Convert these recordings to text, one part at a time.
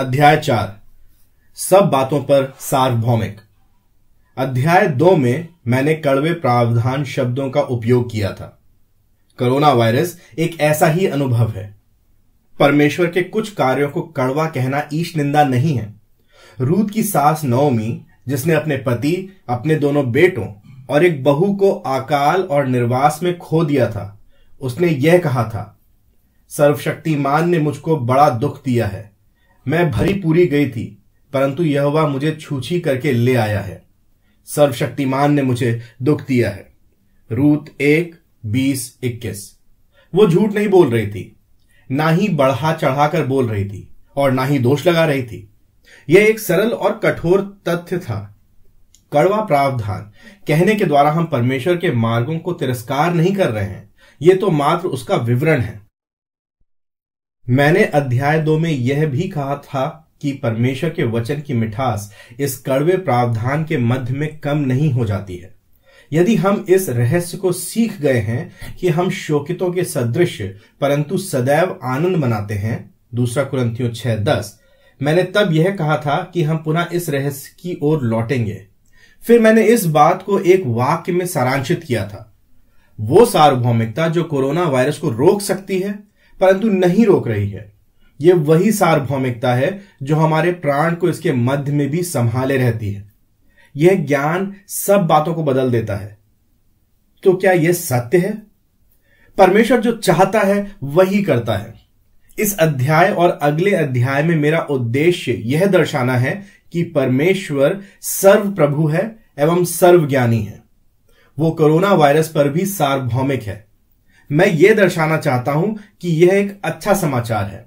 अध्याय चार। सब बातों पर सार्वभौमिक। अध्याय दो में मैंने कड़वे प्रावधान शब्दों का उपयोग किया था। कोरोना वायरस एक ऐसा ही अनुभव है। परमेश्वर के कुछ कार्यों को कड़वा कहना ईश निंदा नहीं है। रूत की सास नवमी, जिसने अपने पति, अपने दोनों बेटों और एक बहू को अकाल और निर्वास में खो दिया था, उसने यह कहा था, सर्वशक्तिमान ने मुझको बड़ा दुख दिया है। मैं भरी पूरी गई थी, परंतु यह मुझे छूछी करके ले आया है। सर्वशक्तिमान ने मुझे दुख दिया है। रूत एक, बीस, इक्कीस। वो झूठ नहीं बोल रही थी, ना ही बढ़ा चढ़ाकर बोल रही थी, और ना ही दोष लगा रही थी। यह एक सरल और कठोर तथ्य था। कड़वा प्रावधान। कहने के द्वारा हम परमेश्वर के मार्गों को तिरस्कार नहीं कर रहे हैं। यह तो मात्र उसका विवरण है। मैंने अध्याय दो में यह भी कहा था कि परमेश्वर के वचन की मिठास इस कड़वे प्रावधान के मध्य में कम नहीं हो जाती है। यदि हम इस रहस्य को सीख गए हैं कि हम शोकितों के सदृश, परंतु सदैव आनंद मनाते हैं, दूसरा कुरंथियों छह दस, मैंने तब यह कहा था कि हम पुनः इस रहस्य की ओर लौटेंगे। फिर मैंने इस बात को एक वाक्य में सारांशित किया था। वो सार्वभौमिकता जो कोरोना वायरस को रोक सकती है परंतु नहीं रोक रही है। यह वही सार्वभौमिकता है जो हमारे प्राण को इसके मध्य में भी संभाले रहती है। यह ज्ञान सब बातों को बदल देता है। तो क्या यह सत्य है? परमेश्वर जो चाहता है, वही करता है। इस अध्याय और अगले अध्याय में मेरा उद्देश्य यह दर्शाना है कि परमेश्वर सर्व प्रभु है एवं सर्वज्ञानी है। वो कोरोना वायरस पर भी सार्वभौमिक है। मैं ये दर्शाना चाहता हूँ कि यह एक अच्छा समाचार है।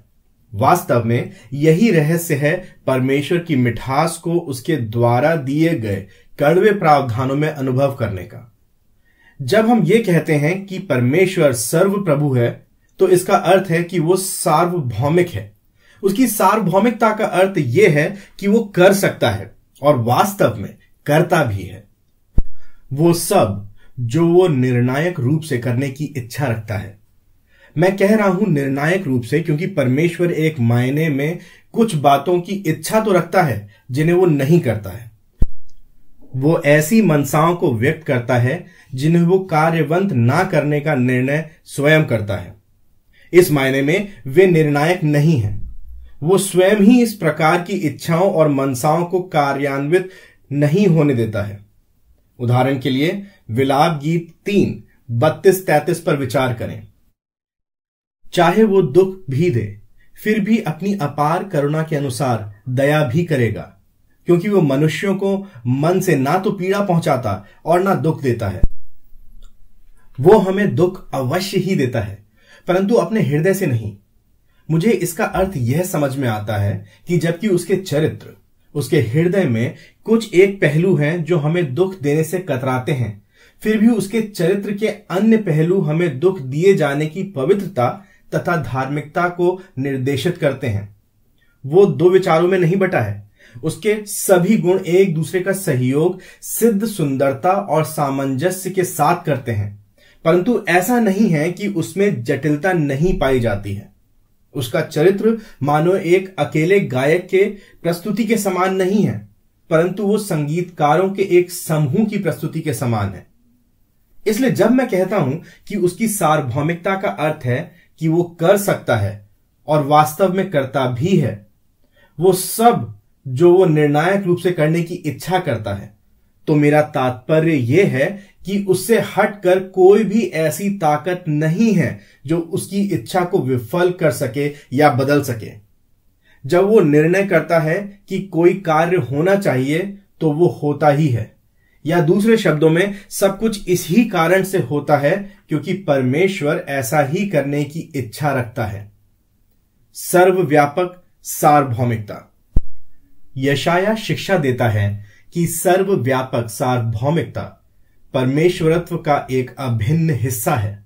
वास्तव में यही रहस्य है परमेश्वर की मिठास को उसके द्वारा दिए गए कड़वे प्रावधानों में अनुभव करने का। जब हम ये कहते हैं कि परमेश्वर सर्व प्रभु है तो इसका अर्थ है कि वो सार्वभौमिक है। उसकी सार्वभौमिकता का अर्थ यह है कि वो कर सकता है और वास्तव में करता भी है। वो सब जो वो निर्णायक रूप से करने की इच्छा रखता है। मैं कह रहा हूँ निर्णायक रूप से क्योंकि परमेश्वर एक मायने में कुछ बातों की इच्छा तो रखता है, जिन्हें वो नहीं करता है। वो ऐसी मनसाओं को व्यक्त करता है, जिन्हें वो कार्यवंत ना करने का निर्णय स्वयं करता है। इस मायने में वे निर्णायक नहीं हैं। वो स्वयं ही इस प्रकार की इच्छाओं और मनसाओं को कार्यान्वित नहीं होने देता है। उदाहरण के लिए, विलाप गीत तीन, बत्तीस तैतीस पर विचार करें। चाहे वो दुख भी दे, फिर भी अपनी अपार करुणा के अनुसार दया भी करेगा, क्योंकि वो मनुष्यों को मन से ना तो पीड़ा पहुंचाता और ना दुख देता है। वो हमें दुख अवश्य ही देता है, परंतु अपने हृदय से नहीं। मुझे इसका अर्थ यह समझ में आता है कि जबकि उसके चरित्र उसके हृदय में कुछ एक पहलू हैं जो हमें दुख देने से कतराते हैं। फिर भी उसके चरित्र के अन्य पहलू हमें दुख दिए जाने की पवित्रता तथा धार्मिकता को निर्देशित करते हैं। वो दो विचारों में नहीं बटा है। उसके सभी गुण एक दूसरे का सहयोग, सिद्ध सुंदरता और सामंजस्य के साथ करते हैं। परंतु ऐसा नहीं है कि उसमें जटिलता नहीं पाई जाती है। उसका चरित्र, मानो एक अकेले गायक के प्रस्तुति के समान नहीं है, परंतु वो संगीतकारों के एक समूह की प्रस्तुति के समान है। इसलिए जब मैं कहता हूँ कि उसकी सार्वभौमिकता का अर्थ है कि वो कर सकता है और वास्तव में करता भी है, वो सब जो वो निर्णायक रूप से करने की इच्छा करता है तो मेरा तात्पर्य यह है कि उससे हटकर कोई भी ऐसी ताकत नहीं है जो उसकी इच्छा को विफल कर सके या बदल सके। जब वो निर्णय करता है कि कोई कार्य होना चाहिए तो वो होता ही है। या दूसरे शब्दों में, सब कुछ इसी कारण से होता है क्योंकि परमेश्वर ऐसा ही करने की इच्छा रखता है। सर्वव्यापक सार्वभौमिकता। यशाया शिक्षा देता है कि सर्वव्यापक सार्वभौमिकता परमेश्वरत्व का एक अभिन्न हिस्सा है।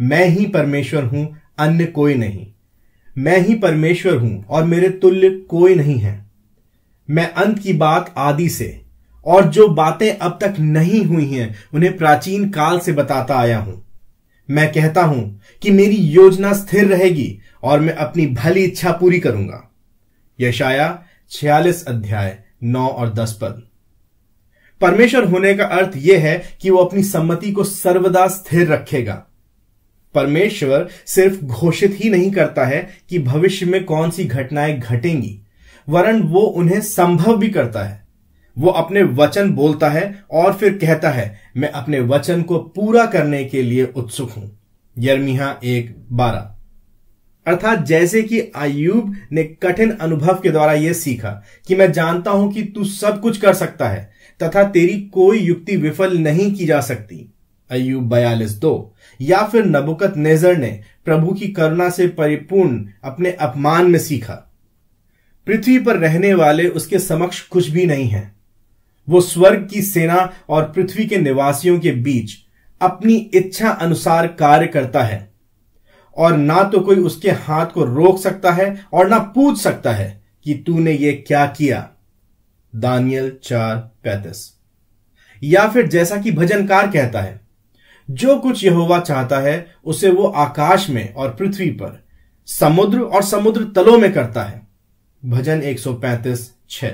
मैं ही परमेश्वर हूँ, अन्य कोई नहीं। मैं ही परमेश्वर हूँ और मेरे तुल्य कोई नहीं है। मैं अंत की बात आदि से और जो बातें अब तक नहीं हुई हैं, उन्हें प्राचीन काल से बताता आया हूँ। मैं कहता हूँ कि मेरी योजना स्थिर रहेगी और मैं अपनी भली इच्छा पूरी करूँगा। यशाया छियालीस अध्याय नौ और दस पद। परमेश्वर होने का अर्थ यह है कि वो अपनी सम्मति को सर्वदा स्थिर रखेगा। परमेश्वर सिर्फ़ घोषित ही नहीं करता है कि भविष्य में कौन सी घटनाएँ घटेंगी। वरन वो उन्हें संभव भी करता है। वो अपने वचन बोलता है और फिर कहता है, मैं अपने वचन को पूरा करने के लिए उत्सुक हूँ। यर्मिया एक बारह। अर्थात जैसे कि आयुब ने कठिन अनुभव के द्वारा यह सीखा कि मैं जानता हूँ कि तू सब कुछ कर सकता है तथा तेरी कोई युक्ति विफल नहीं की जा सकती। अयुब बयालीस दो। या फिर नबुकत नेजर ने प्रभु की करुणा से परिपूर्ण अपने अपमान में सीखा। पृथ्वी पर रहने वाले उसके समक्ष कुछ भी नहीं है। वो स्वर्ग की सेना और पृथ्वी के निवासियों के बीच अपनी इच्छा अनुसार कार्य करता है। और ना तो कोई उसके हाथ को रोक सकता है और ना पूछ सकता है कि तूने ये क्या किया। दानियल चार पैतीस। या फिर जैसा कि भजनकार कहता है, जो कुछ यहोवा चाहता है, उसे वो आकाश में और पृथ्वी पर, समुद्र और समुद्र तलों में करता है। भजन 135 छ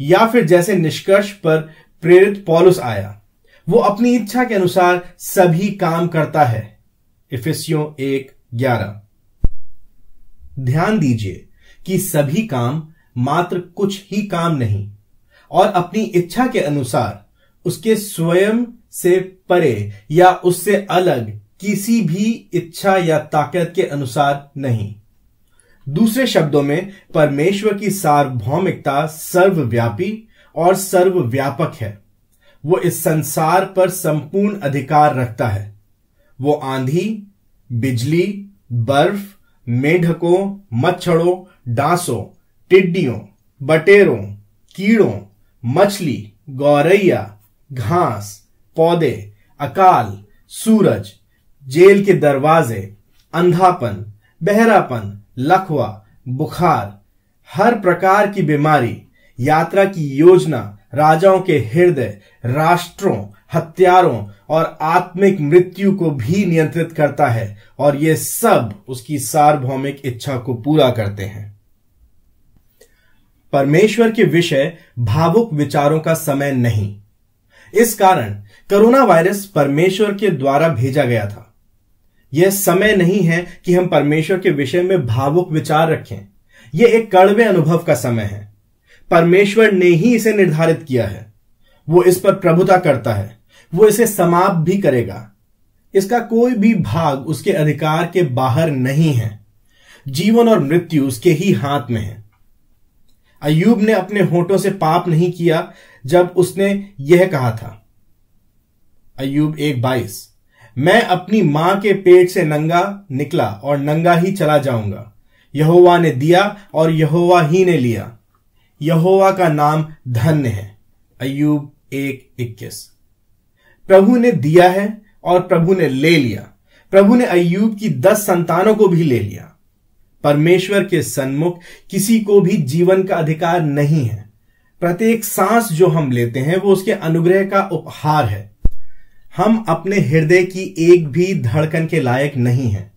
या फिर जैसे निष्कर्ष पर प्रेरित पॉलुस आया, वो अपनी इच्छा के अनुसार सभी काम करता है। इफिसियो एक ग्यारह। ध्यान दीजिए कि सभी काम मात्र कुछ ही काम नहीं, और अपनी इच्छा के अनुसार उसके स्वयं से परे या उससे अलग किसी भी इच्छा या ताकत के अनुसार नहीं। दूसरे शब्दों में, परमेश्वर की सार्वभौमिकता सर्वव्यापी और सर्वव्यापक है। वो इस संसार पर संपूर्ण अधिकार रखता है। वो आंधी, बिजली, बर्फ़, मेढकों, मच्छरों, डांसों टिड्डियों, बटेरों, कीड़ों, मछली, गौरैया, घास, पौधे, अकाल, सूरज, जेल के दरवाजे, अंधापन, बहरापन, लखवा, बुखार, हर प्रकार की बीमारी, यात्रा की योजना, राजाओं के हृदय, राष्ट्रों, हत्यारों और आत्मिक मृत्यु को भी नियंत्रित करता है और ये सब उसकी सार्वभौमिक इच्छा को पूरा करते हैं। परमेश्वर के विषय भावुक विचारों का समय नहीं। इस कारण कोरोना वायरस परमेश्वर के द्वारा भेजा गया था। यह समय नहीं है कि हम परमेश्वर के विषय में भावुक विचार रखें। यह एक कड़वे अनुभव का समय है। परमेश्वर ने ही इसे निर्धारित किया है। वो इस पर प्रभुता करता है। वो इसे समाप्त भी करेगा। इसका कोई भी भाग उसके अधिकार के बाहर नहीं है। जीवन और मृत्यु उसके ही हाथ में है। अयूब ने अपने होठों से पाप नहीं किया जब उसने यह कहा था। अयूब एक बाईस, मैं अपनी माँ के पेट से नंगा निकला और नंगा ही चला जाऊँगा। यहोवा ने दिया और यहोवा ही ने लिया। यहोवा का नाम धन्य है। अयूब एक इक्कीस, प्रभु ने दिया है और प्रभु ने ले लिया। प्रभु ने अयूब की दस संतानों को भी ले लिया। परमेश्वर के सन्मुख किसी को भी जीवन का अधिकार नहीं है। प्रत्येक सांस जो हम लेते हैं, वो उसके अनुग्रह का उपहार है। हम अपने हृदय की एक भी धड़कन के लायक नहीं है।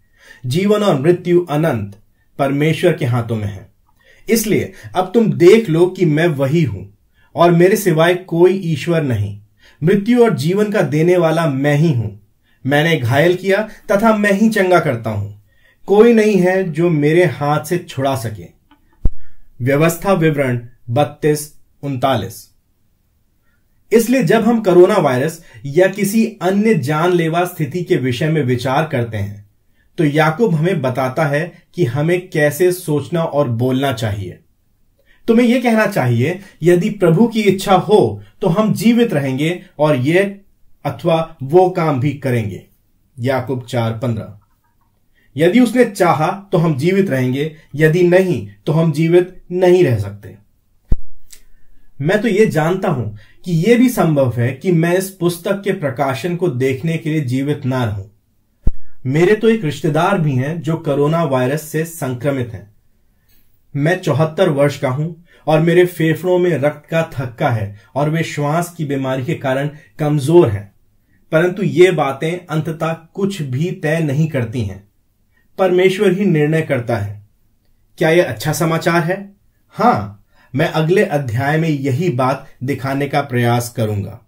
जीवन और मृत्यु अनंत परमेश्वर के हाथों में है। इसलिए अब तुम देख लो कि मैं वही हूँ, और मेरे सिवाय कोई ईश्वर नहीं। मृत्यु और जीवन का देने वाला मैं ही हूँ। मैंने घायल किया तथा मैं ही चंगा करता हूँ। कोई नहीं है जो मेरे हाथ से छुड़ा सके। व्यवस्था विवरण बत्तीस, उनतालीस। इसलिए जब हम कोरोना वायरस या किसी अन्य जानलेवा स्थिति के विषय में विचार करते हैं तो याकूब हमें बताता है कि हमें कैसे सोचना और बोलना चाहिए। तुम्हें यह कहना चाहिए, यदि प्रभु की इच्छा हो तो हम जीवित रहेंगे और ये अथवा वो काम भी करेंगे। याकूब चार, पंद्रह। यदि उसने चाहा तो हम जीवित रहेंगे, यदि नहीं तो हम जीवित नहीं रह सकते। मैं तो यह जानता हूँ कि यह भी संभव है कि मैं इस पुस्तक के प्रकाशन को देखने के लिए जीवित ना रहूँ। मेरे तो एक रिश्तेदार भी हैं जो कोरोना वायरस से संक्रमित हैं। मैं चौहत्तर वर्ष का हूँ और मेरे फेफड़ों में रक्त का थक्का है और वे श्वास की बीमारी के कारण कमज़ोर हैं। परंतु ये बातें अंततः कुछ भी तय नहीं करती हैं। परमेश्वर ही निर्णय करता है। क्या यह अच्छा समाचार है? हाँ, मैं अगले अध्याय में यही बात दिखाने का प्रयास करूँगा।